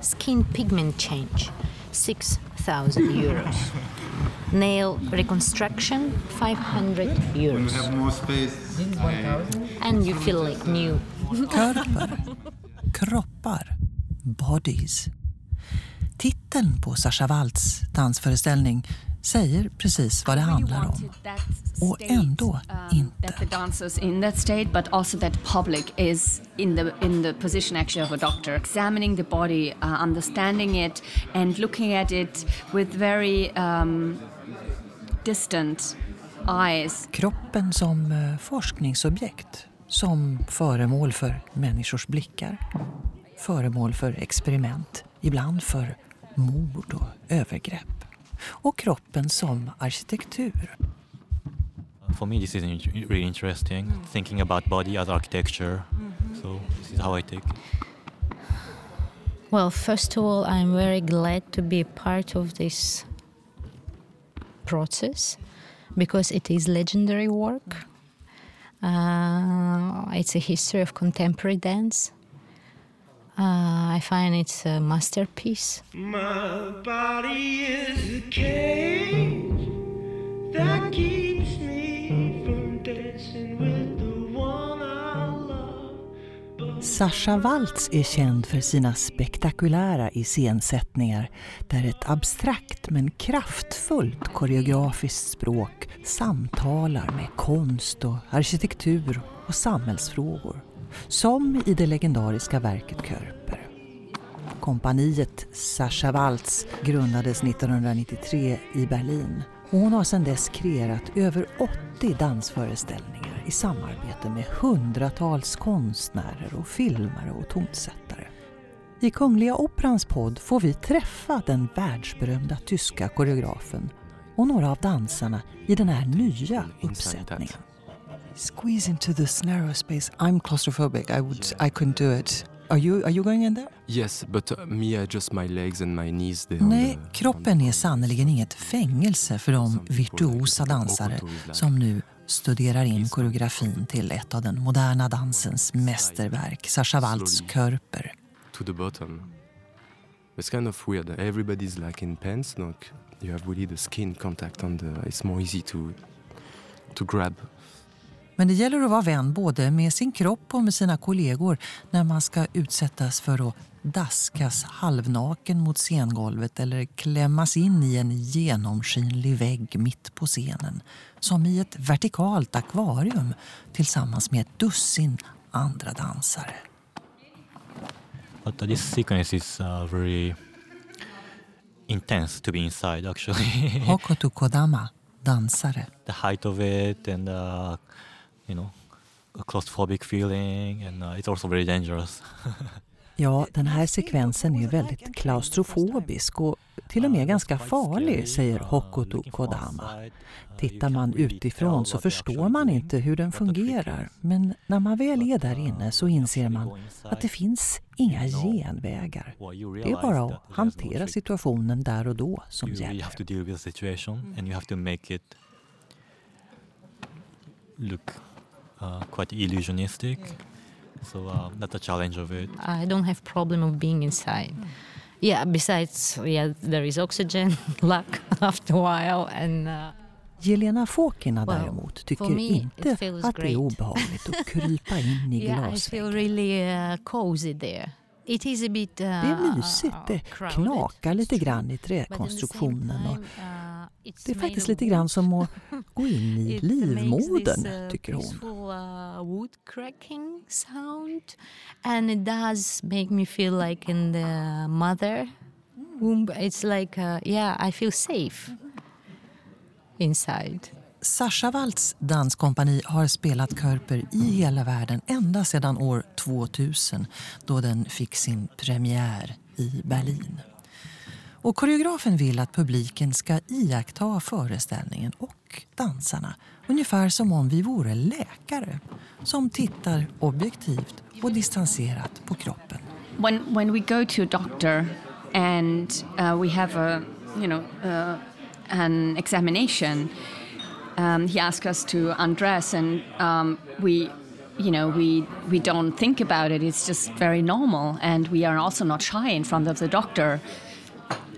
Skin pigment change, 6,000 euros. Nail reconstruction, 500 euros. And you feel like new. Körper, kroppar, bodies. Titeln på Sascha Waltz dansföreställning säger precis vad det handlar om. Och ändå inte. Um, eyes. Kroppen som eh, forskningsobjekt, som föremål för människors blickar, föremål för experiment, ibland för mord och övergrepp. Och kroppen som arkitektur. For me, this is really interesting. Mm. Thinking about body as architecture. Mm-hmm. So this is how I take. Well, first of all, I'm very glad to be part of this process because it is legendary work. Mm. Uh, it's a history of contemporary dance. Uh, I find it's a masterpiece. My body is a cage that keeps me from dancing with the one I love. Sascha Waltz är känd för sina spektakulära iscensättningar där ett abstrakt men kraftfullt koreografiskt språk samtalar med konst och arkitektur och samhällsfrågor. Som i det legendariska verket Körper. Kompaniet Sascha Waltz grundades 1993 i Berlin och hon har sedan dess kreerat över 80 dansföreställningar i samarbete med hundratals konstnärer och filmare och tonsättare. I Kungliga Operans podd får vi träffa den världsberömda tyska koreografen och några av dansarna i den här nya uppsättningen. Squeeze into this narrow space. I'm claustrophobic. I would I couldn't do it. Are you are you going in there? Yes, but uh, me, I just my legs and my knees. Nej, kroppen är sannerligen inget fängelse för de virtuosa dansare som nu studerar in koreografin till ett av den moderna dansens mästerverk, Sascha Waltz Körper. to the bottom. It's kind of weird. Everybody's like in pants, like you have really the skin contact on the. It's more easy to to grab. Men det gäller att vara vän både med sin kropp och med sina kollegor när man ska utsättas för att daskas halvnaken mot scengolvet eller klämmas in i en genomskinlig vägg mitt på scenen. Som i ett vertikalt akvarium tillsammans med ett dussin andra dansare. But this sequence is uh, very intense to be inside, actually. Hokoto Kodama, dansare. the height of it and, uh, you know, a claustrophobic feeling, and uh, it's also very dangerous. Ja, den här sekvensen är väldigt klaustrofobisk och till och med ganska farlig, säger Hokoto Kodama. Tittar man utifrån så förstår man inte hur den fungerar. Men när man väl är där inne så inser man att det finns inga genvägar. Det är bara att hantera situationen där och då som gäller. Uh, quite illusionistic. So uh, that's a challenge of it. I don't have problem of being inside. Yeah, besides, yeah, there is oxygen, luck after a while, and uh, Jelena Fokina Well, däremot tycker me, inte att det är great. obehagligt att krypa in i yeah, I feel glasväggen. really uh, cozy there. It is a bit uh, Det är mysigt, det crowded, knakar lite grann i träkonstruktionen. Och time, uh, det är faktiskt lite grann som att gå in i livmodern, uh, tycker hon. uh, wood cracking sound, and it does make me feel like in the mother womb. It's like, uh, yeah, I feel safe inside. Sascha Waltz danskompani har spelat Körper i hela världen ända sedan år 2000 då den fick sin premiär i Berlin. Och koreografen vill att publiken ska iaktta föreställningen och dansarna ungefär som om vi vore läkare som tittar objektivt och distanserat på kroppen. When when we go to a doctor and uh, we have a you know uh, an examination, um, he asks us to undress, and um, we you know we we don't think about it it's just very normal and we are also not shy in front of the doctor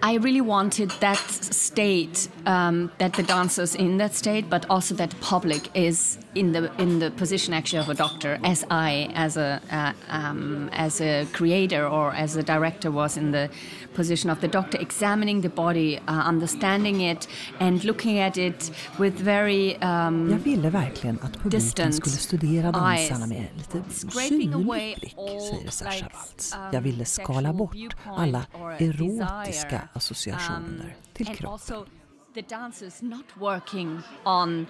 I really wanted that state, um, that the dancers in that state, but also that public is in the in the position actually of a doctor, as I, as a uh, um, as a creator or as a director, was in the position of the doctor, examining the body, uh, understanding it, and looking at it with very um, Jag ville verkligen att publiken skulle studera dansarna med lite syrlig blick, säger Sascha like, Waltz. um, Jag ville skala bort alla erotiska associationer um, till and kroppen. also the dancers not working on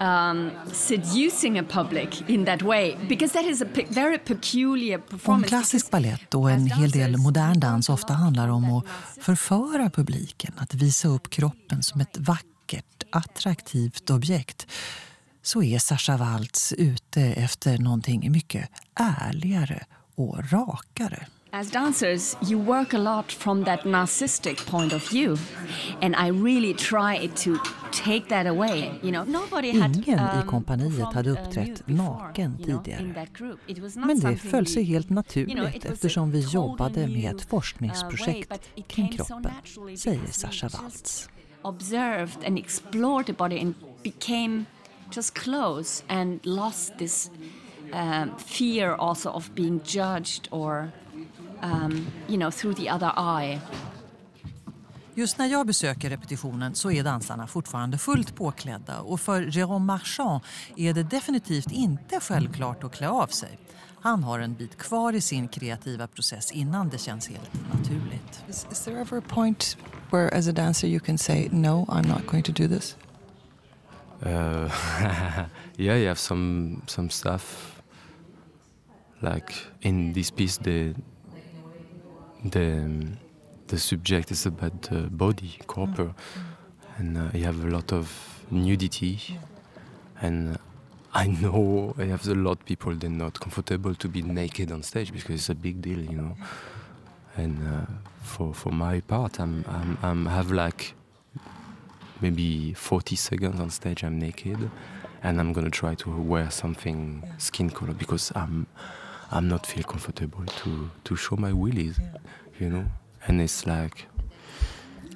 um, seducing a public in that way because that is a pe- very peculiar Om performance. klassisk because ballett och en hel del modern dans ofta handlar om att förföra publiken, att visa upp kroppen som ett vackert, attraktivt objekt så är Sascha Waltz ute efter någonting mycket ärligare och rakare. As dancers, you work a lot from that narcissistic point of view, and I really try to take that away. You know, nobody had Ingen i um, kompaniet performed, hade uh, uppträtt before, naken you know, tidigare. in that group. It was not Men det föll sig helt you know, it was a eftersom vi totally jobbade med ett uh, forskningsprojekt way, but it kring so kroppen, naturally säger because we Sascha just Waltz. Observed and explored the body and became just close and lost this um, fear also of being judged or, um, you know, through the other eye. Just när jag besöker repetitionen så är dansarna fortfarande fullt påklädda och för Jérôme Marchand är det definitivt inte självklart att klä av sig. Han har en bit kvar i sin kreativa process innan det känns helt naturligt. Is, is there ever a point where, as a dancer, you can say, no, I'm not going to do this? Uh, yeah, you have some some stuff like in this piece the the the subject is about the body, corpor, and uh, you have a lot of nudity, and I know I have a lot of people they're not comfortable to be naked on stage because it's a big deal, you know. And uh, for for my part, I'm I'm, I'm have like maybe 40 seconds on stage I'm naked. And I'm gonna try to wear something skin color because I'm I'm not feel comfortable to to show my willies you know? And it's like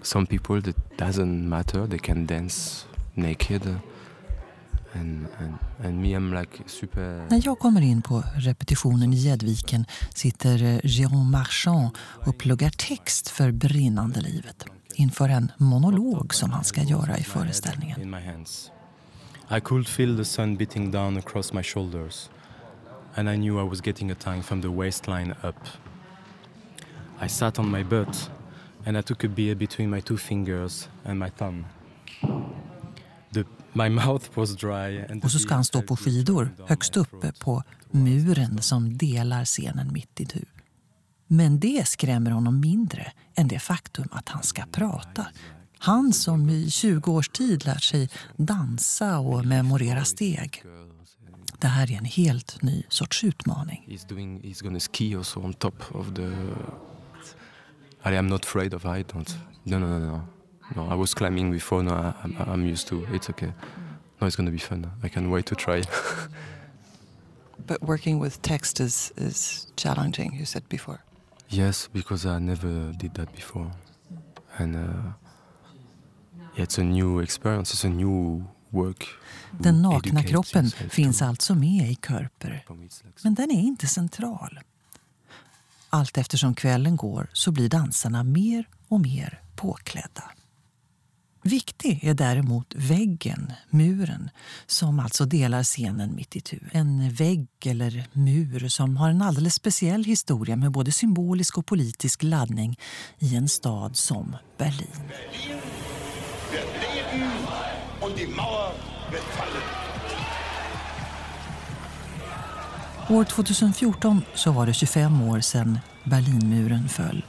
some people that doesn't matter they can dance naked and and, and me like super När jag kommer in på repetitionen i Gäddviken sitter eh, Jérôme Marchand och pluggar text för brinnande livet inför en monolog som han ska göra i föreställningen. I could feel the sun beating down across my shoulders, and I knew I was getting a tongue from the waistline up. I sat on my butt, and I took a beer between my two fingers and my thumb. The, my mouth was dry and Och så ska han stå på skidor högst uppe på muren som delar scenen mitt i tu. Men det skrämmer honom mindre än det faktum att han ska prata. Han som i 20 års tid lärt sig dansa och memorera steg. Det här är en helt ny sorts utmaning. He's doing. He's gonna ski also on top of the. I am not afraid of height. Don't. No, no, no, no. No, I was climbing before. No, I, I'm, I'm used to. It's okay. No, it's gonna be fun. I can wait to try. But working with text is, is challenging, you said before. yes, because I never did that before, and uh, yeah, it's a new experience. It's a new. Den nakna kroppen finns alltså med i Körper. Men den är inte central. Allt eftersom kvällen går så blir dansarna mer och mer påklädda. Viktig är däremot väggen, muren, som alltså delar scenen mitt i tu. En vägg eller mur som har en alldeles speciell historia med både symbolisk och politisk laddning i en stad som Berlin. wird leben und die Mauer wird fallen. År 2014 så var det 25 år sedan Berlinmuren föll.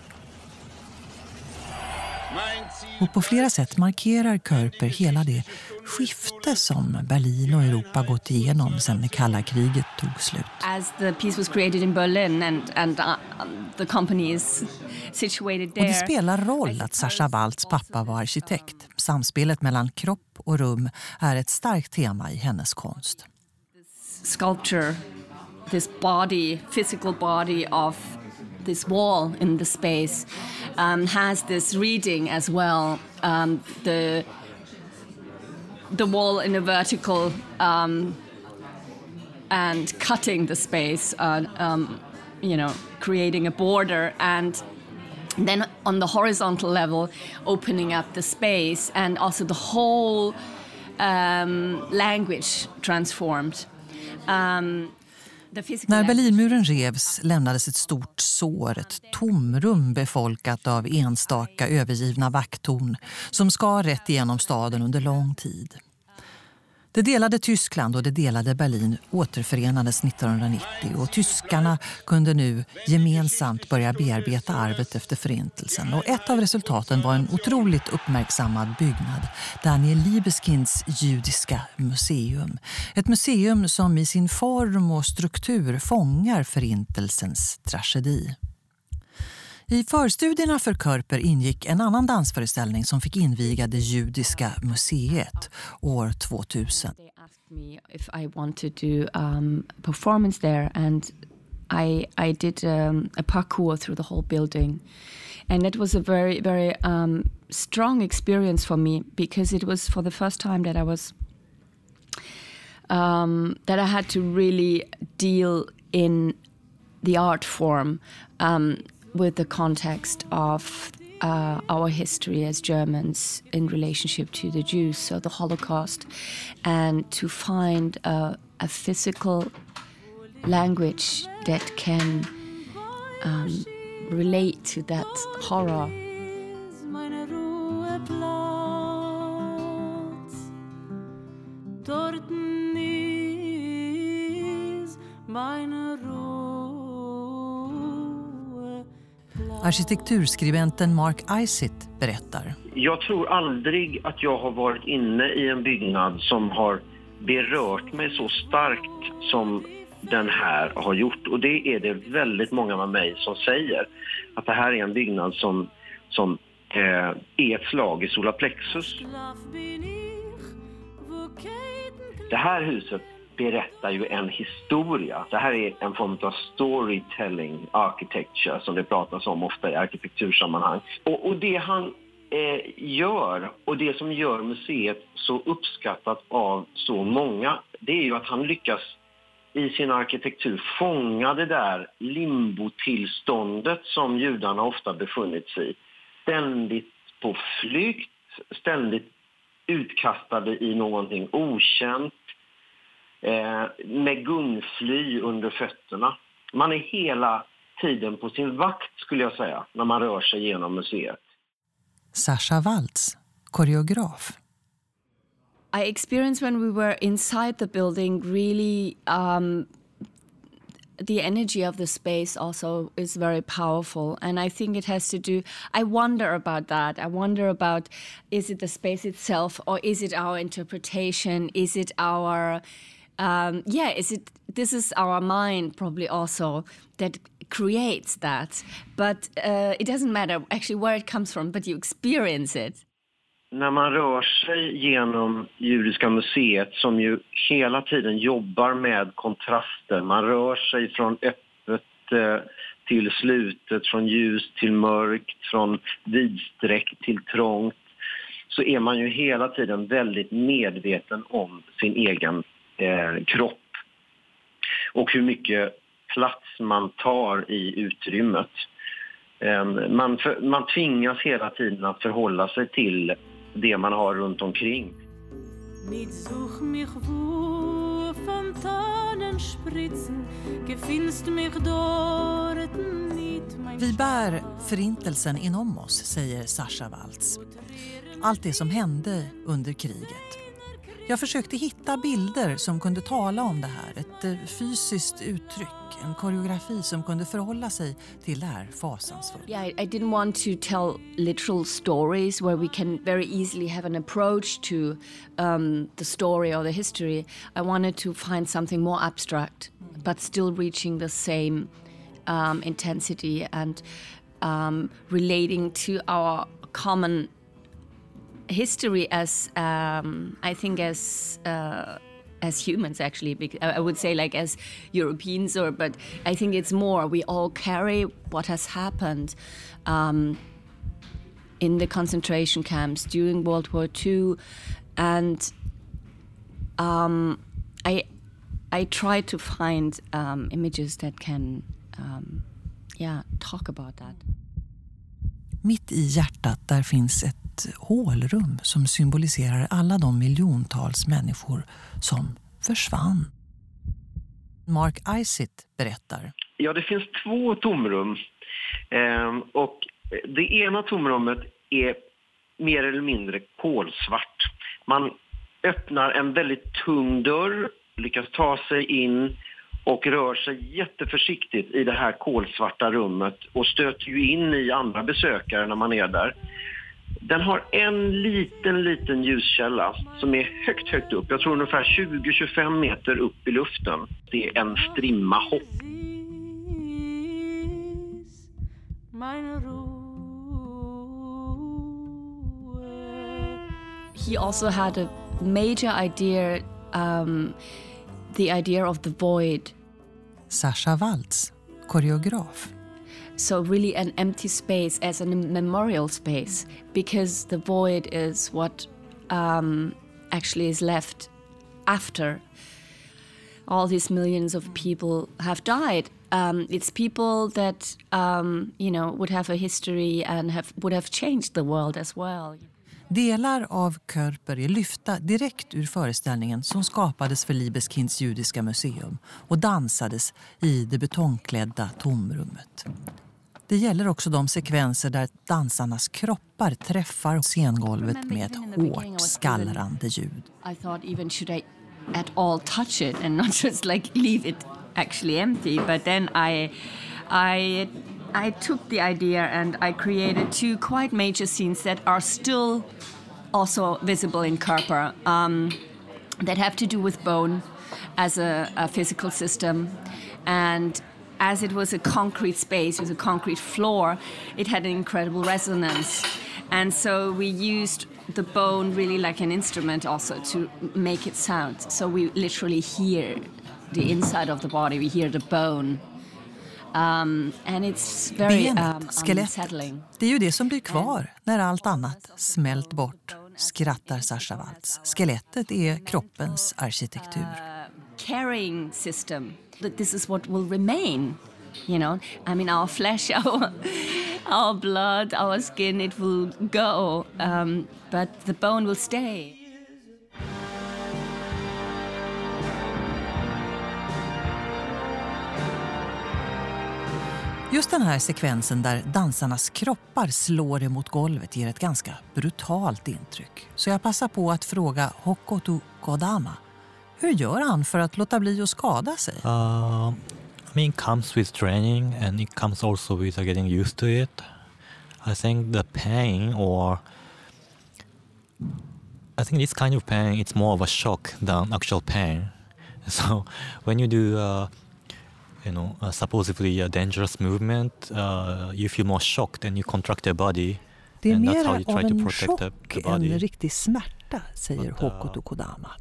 Och på flera sätt markerar Körper hela det skifte som Berlin och Europa gått igenom sedan det kalla kriget tog slut. As the piece was created in Berlin and, and uh, the situated Och det spelar roll att Sascha also pappa var arkitekt. Samspelet mellan kropp och rum är ett starkt tema i hennes konst. sculpture, this body, physical body of this wall in the space, um, has this reading as well. Um, the the wall in a vertical um, and cutting the space, uh, um, you know, creating a border and then on the horizontal level, opening up the space and also the whole um, language transformed. Um, När Berlinmuren revs lämnades ett stort sår, ett tomrum befolkat av enstaka övergivna vakttorn som skar rätt igenom staden under lång tid. Det delade Tyskland och det delade Berlin återförenades 1990 och tyskarna kunde nu gemensamt börja bearbeta arvet efter förintelsen. Och ett av resultaten var en otroligt uppmärksammad byggnad, Daniel Libeskinds judiska museum. Ett museum som i sin form och struktur fångar förintelsens tragedi. I förstudierna för Körper ingick en annan dansföreställning som fick inviga det judiska museet år 2000. They asked me if I wanted to do um, performance there, and I I did um, a parkour through the whole building, and it was a very very um, strong experience for me because it was for the first time that I was um, that I had to really deal in the art form um, with the context of uh, our history as Germans in relationship to the Jews, so the Holocaust, and to find a, physical language that can um, relate to that horror. Arkitekturskribenten Mark Isitt berättar. Jag tror aldrig att jag har varit inne i en byggnad som har berört mig så starkt som den här har gjort. Och det är det väldigt många med mig som säger. Att det här är en byggnad som, som eh, är ett slag i solarplexus. Det här huset berättar ju en historia. Det här är en form av storytelling architecture som det pratas om ofta i arkitektursammanhang. Och, och det han eh, gör och det som gör museet så uppskattat av så många det är ju att han lyckas i sin arkitektur fånga det där limbotillståndet som judarna ofta befunnit sig i. Ständigt på flykt, ständigt utkastade i någonting okänt med gungfly under fötterna. Man är hela tiden på sin vakt skulle jag säga när man rör sig genom museet. Sascha Waltz, koreograf. I experienced when we were inside the building really um, the energy of the space also is very powerful and i think it has to do i wonder about that i wonder about is it the space itself or is it our interpretation is it our um, yeah is it this is our mind probably also that creates that but uh, it doesn't matter actually where it comes from but you experience it När man rör sig genom Judiska museet som ju hela tiden jobbar med kontraster. Man rör sig från öppet eh, till slutet, från ljus till mörkt, från vidsträckt till trångt. Så är man ju hela tiden väldigt medveten om sin egen eh, kropp. Och hur mycket plats man tar i utrymmet. Eh, man, för, man tvingas hela tiden att förhålla sig till det man har runt omkring. Vi bär förintelsen inom oss, säger Sascha Waltz. Allt det som hände under kriget. Jag försökte hitta bilder som kunde tala om det här. Ett eh, fysiskt uttryck, en koreografi som kunde förhålla sig till det här fasansfulla. Yeah, ville I didn't want to tell literal stories where we can very easily have an approach to um, the story or the history. I wanted to find something more abstract, but still reaching the same um, intensity and um, relating to our common history as um, I think as uh, as humans actually I would say like as Europeans or but I think it's more we all carry what has happened um, in the concentration camps during World War II and um, I I try to find um, images that can um, yeah talk about that. Mitt i hjärtat där finns ett hålrum som symboliserar alla de miljontals människor som försvann. Mark Isitt berättar. Ja, det finns två tomrum. Ehm, och det ena tomrummet är mer eller mindre kolsvart. Man öppnar en väldigt tung dörr, lyckas ta sig in och rör sig jätteförsiktigt i det här kolsvarta rummet och stöter ju in i andra besökare när man är där. Den har en liten, liten ljuskälla som är högt, högt upp. Jag tror ungefär 20-25 meter upp i luften. Det är en strimma hopp. He also had a major idea, um, the idea of the void. Sasha Waltz, koreograf. So, really, an empty space as a memorial space because the void is what um, actually is left after all these millions of people have died. Um, it's people that um, you know would have a history and have would have changed the world as well. Delar av Körper är lyfta direkt ur föreställningen som skapades för Liebeskinds judiska museum och dansades i det betongklädda tomrummet. Det gäller också de sekvenser där dansarnas kroppar träffar scengolvet med ett hårt skallrande ljud. I thought even should I at all touch it and not just like leave it actually empty but then I I I took the idea and I created two quite major scenes that are still also visible in Körper um, that have to do with bone as a, a physical system and as it was a concrete space with a concrete floor, it had an incredible resonance. And so we used the bone really like an instrument also to make it sound. So we literally hear the inside of the body, we hear the bone. Um, and it's very um, Benet, skelettet, unsettling. det är ju det som blir kvar när allt annat smält bort, skrattar Sasha Waltz. Skelettet är kroppens arkitektur. Carrying system that this is what will remain you know i mean our flesh our our blood our skin it will go um, but the bone will stay Just den här sekvensen där dansarnas kroppar slår emot golvet ger ett ganska brutalt intryck. Så jag passar på att fråga Hokoto Kodama. Hur gör han för att låta bli att skada sig? Uh, I mean, it comes with training and it comes also with uh, getting used to it. I think the pain or I think this kind of pain it's more of a shock than actual pain. So when you do uh, you know a supposedly a dangerous movement, uh, you feel more shocked and you contract your body. Det är mer av en chock än riktig smärta, säger But, uh, Hokoto Kodama.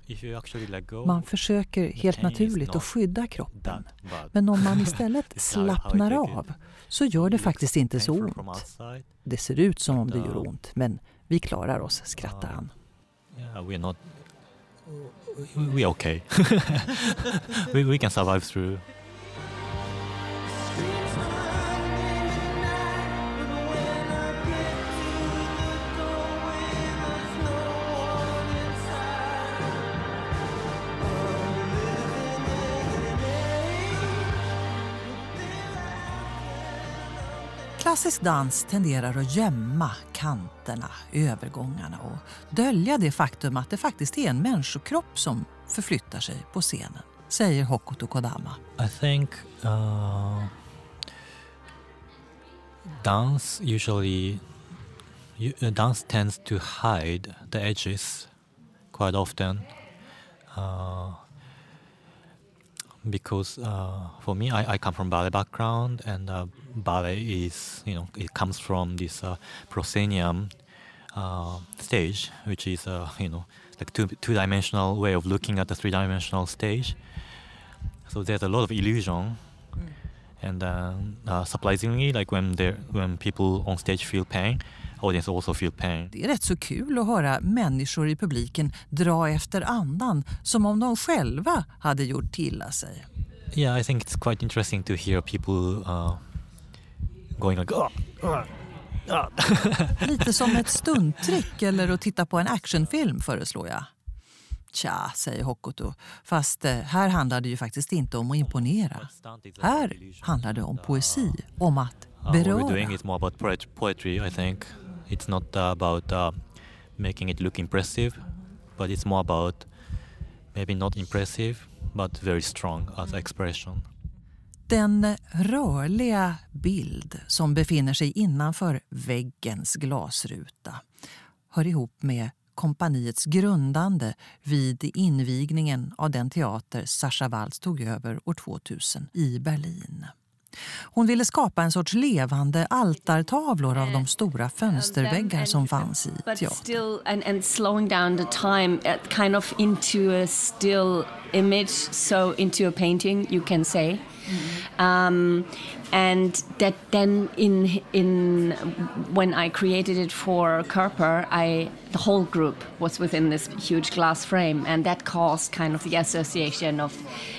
Man försöker helt naturligt att skydda kroppen. Men om man istället slappnar av så gör det faktiskt inte så ont. Det ser ut som om det gör uh, ont, men vi klarar oss, skrattar han. Not. we- We're okay. we, we can survive through. Klassisk dans tenderar att gömma kanterna, övergångarna och dölja det faktum att det faktiskt är en människokropp som förflyttar sig på scenen, säger Hokuto Kodama. I think uh, dance usually you, uh, dance tends to hide the edges quite often uh, because uh, for me I, I come from ballet background and uh, ballet is you know it comes from this uh, proscenium uh, stage which is uh, you know like two two dimensional way of looking at the three dimensional stage. So there's a lot of illusion, and uh, uh, surprisingly, like when they when people on stage feel pain, audience also feel pain. Det är rätt så kul att höra människor i publiken dra efter andan som om de själva hade gjort illa sig. Yeah, I think it's quite interesting to hear people uh, going like, oh, oh. Lite som ett stunttrick eller att titta på en actionfilm föreslår jag. Tja, säger Hokoto. Fast eh, här handlar det ju faktiskt inte om att imponera. Här handlar det om poesi, om att Uh, what we're doing beröra. is more about poet- poetry, I think. It's not uh, about uh, making it look impressive, but it's more about maybe not impressive, but very strong as expression. Den rörliga bild som befinner sig innanför väggens glasruta hör ihop med kompaniets grundande vid invigningen av den teater Sascha Waltz tog över år 2000 i Berlin. Hon ville skapa en sorts levande altartavlor av de stora fönsterväggar som fanns i teatern. and, and slowing down the time uh, kind of into a still image so into a painting you can say um, and that then in in when i created it for Kerper, i the whole group was within this huge glass frame and that caused kind of the association of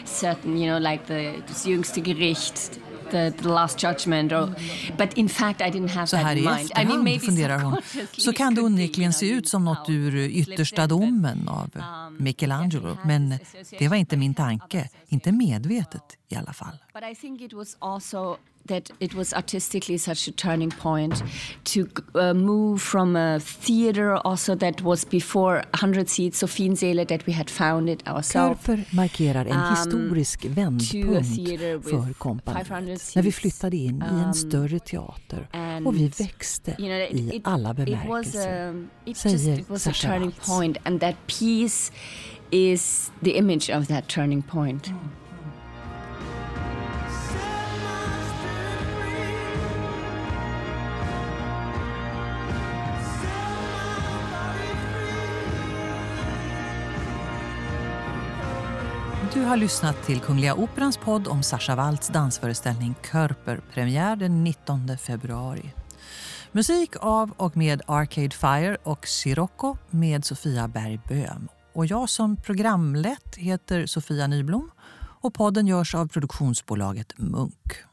certain you know like the jüngste gericht the, the last judgment or but in fact i didn't have Så that här in i mind. I mean efterhand, maybe funderar hon, så kan det onekligen se ut som något ur Yttersta domen av Michelangelo. Men det var inte min tanke, inte medvetet i alla fall. But I think it was also that it was artistically such a turning point to uh, move from a theater also that was before 100 seats Sophienseele that we had founded ourselves. Körfer markerar en Um, historisk to a vändpunkt theater with för 500 kompaniet när vi flyttade in i en um, större teater and, och vi växte you know, it- i it- alla it was bemärkelser, a, it just säger it was a turning point and that piece is the image of that turning point. Du har lyssnat till Kungliga Operans podd om Sascha Waltz dansföreställning Körper, premiär den 19 februari. Musik av och med Arcade Fire och Sirocco med Sofia Bergböhm. Och jag som programlett heter Sofia Nyblom och podden görs av produktionsbolaget Munk.